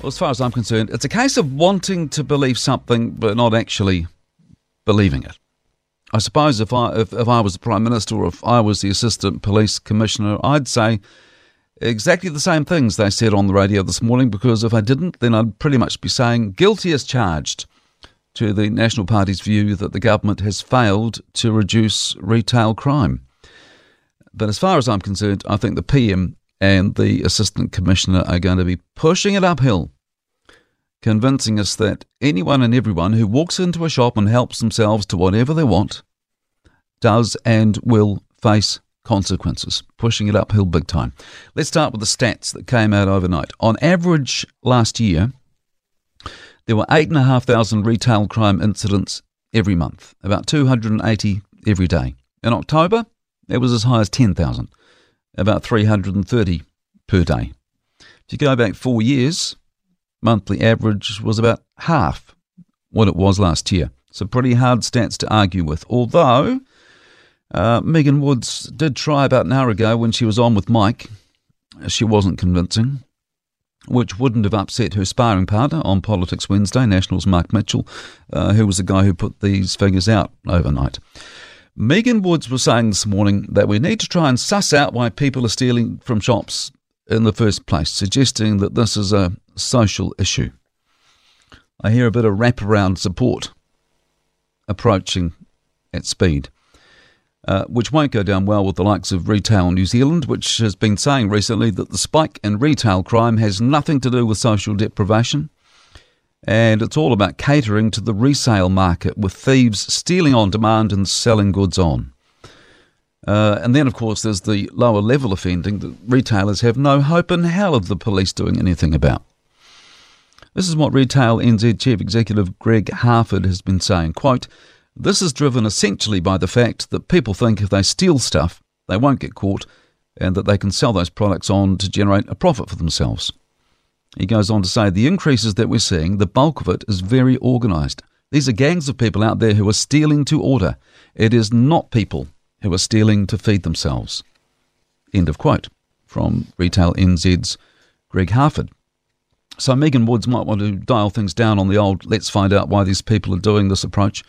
Well, as far as I'm concerned, it's a case of wanting to believe something but not actually believing it. I suppose if I if, if I was the Prime Minister or if I was the Assistant Police Commissioner, I'd say exactly the same things they said on the radio this morning because if I didn't, then I'd pretty much be saying guilty as charged to the National Party's view that the government has failed to reduce retail crime. But as far as I'm concerned, I think the PM and the Assistant Commissioner are going to be pushing it uphill, convincing us that anyone and everyone who walks into a shop and helps themselves to whatever they want does and will face consequences, pushing it uphill big time. Let's start with the stats that came out overnight. On average, last year, there were 8,500 retail crime incidents every month, about 280 every day. In October, it was as high as 10,000, about 330 per day. If you go back four years, monthly average was about half what it was last year. So pretty hard stats to argue with. Although uh, Megan Woods did try about an hour ago when she was on with Mike, she wasn't convincing, which wouldn't have upset her sparring partner on Politics Wednesday, Nationals Mark Mitchell, uh, who was the guy who put these figures out overnight. Megan Woods was saying this morning that we need to try and suss out why people are stealing from shops in the first place, suggesting that this is a social issue. I hear a bit of wraparound support approaching at speed, uh, which won't go down well with the likes of Retail New Zealand, which has been saying recently that the spike in retail crime has nothing to do with social deprivation and it's all about catering to the resale market with thieves stealing on demand and selling goods on. Uh, and then, of course, there's the lower level offending that retailers have no hope in hell of the police doing anything about. This is what Retail NZ Chief Executive Greg Harford has been saying. Quote, this is driven essentially by the fact that people think if they steal stuff, they won't get caught and that they can sell those products on to generate a profit for themselves. He goes on to say the increases that we're seeing, the bulk of it is very organised. These are gangs of people out there who are stealing to order. It is not people who are stealing to feed themselves. End of quote from Retail NZ's Greg Harford. So Megan Woods might want to dial things down on the old let's find out why these people are doing this approach.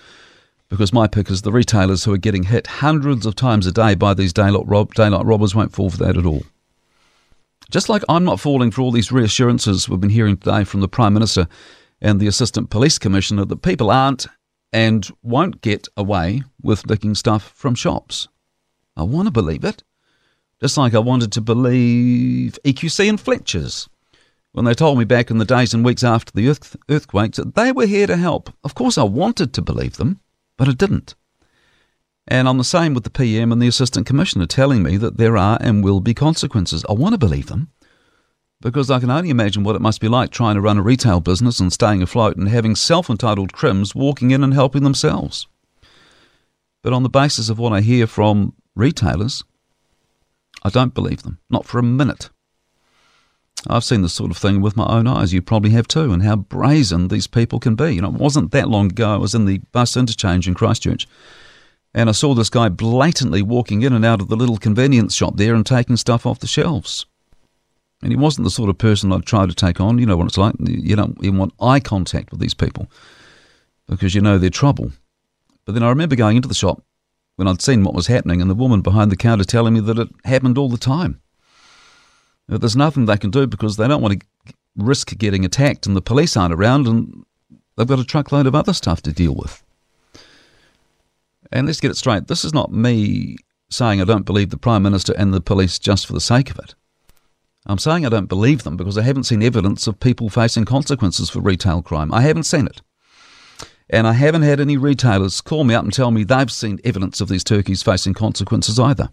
Because my pick is the retailers who are getting hit hundreds of times a day by these daylight, rob- daylight robbers won't fall for that at all. Just like I'm not falling for all these reassurances we've been hearing today from the Prime Minister and the Assistant Police Commissioner that people aren't and won't get away with nicking stuff from shops. I want to believe it. Just like I wanted to believe EQC and Fletcher's when they told me back in the days and weeks after the earth- earthquakes that they were here to help. Of course, I wanted to believe them, but I didn't. And I'm the same with the PM and the Assistant Commissioner telling me that there are and will be consequences. I want to believe them because I can only imagine what it must be like trying to run a retail business and staying afloat and having self entitled crims walking in and helping themselves. But on the basis of what I hear from retailers, I don't believe them, not for a minute. I've seen this sort of thing with my own eyes. You probably have too, and how brazen these people can be. You know, it wasn't that long ago. I was in the bus interchange in Christchurch and I saw this guy blatantly walking in and out of the little convenience shop there and taking stuff off the shelves. And he wasn't the sort of person I'd try to take on. You know what it's like. You don't even want eye contact with these people because you know they're trouble. But then I remember going into the shop when I'd seen what was happening and the woman behind the counter telling me that it happened all the time. That there's nothing they can do because they don't want to risk getting attacked and the police aren't around and they've got a truckload of other stuff to deal with. And let's get it straight. This is not me saying I don't believe the Prime Minister and the police just for the sake of it. I'm saying I don't believe them because I haven't seen evidence of people facing consequences for retail crime. I haven't seen it. And I haven't had any retailers call me up and tell me they've seen evidence of these turkeys facing consequences either.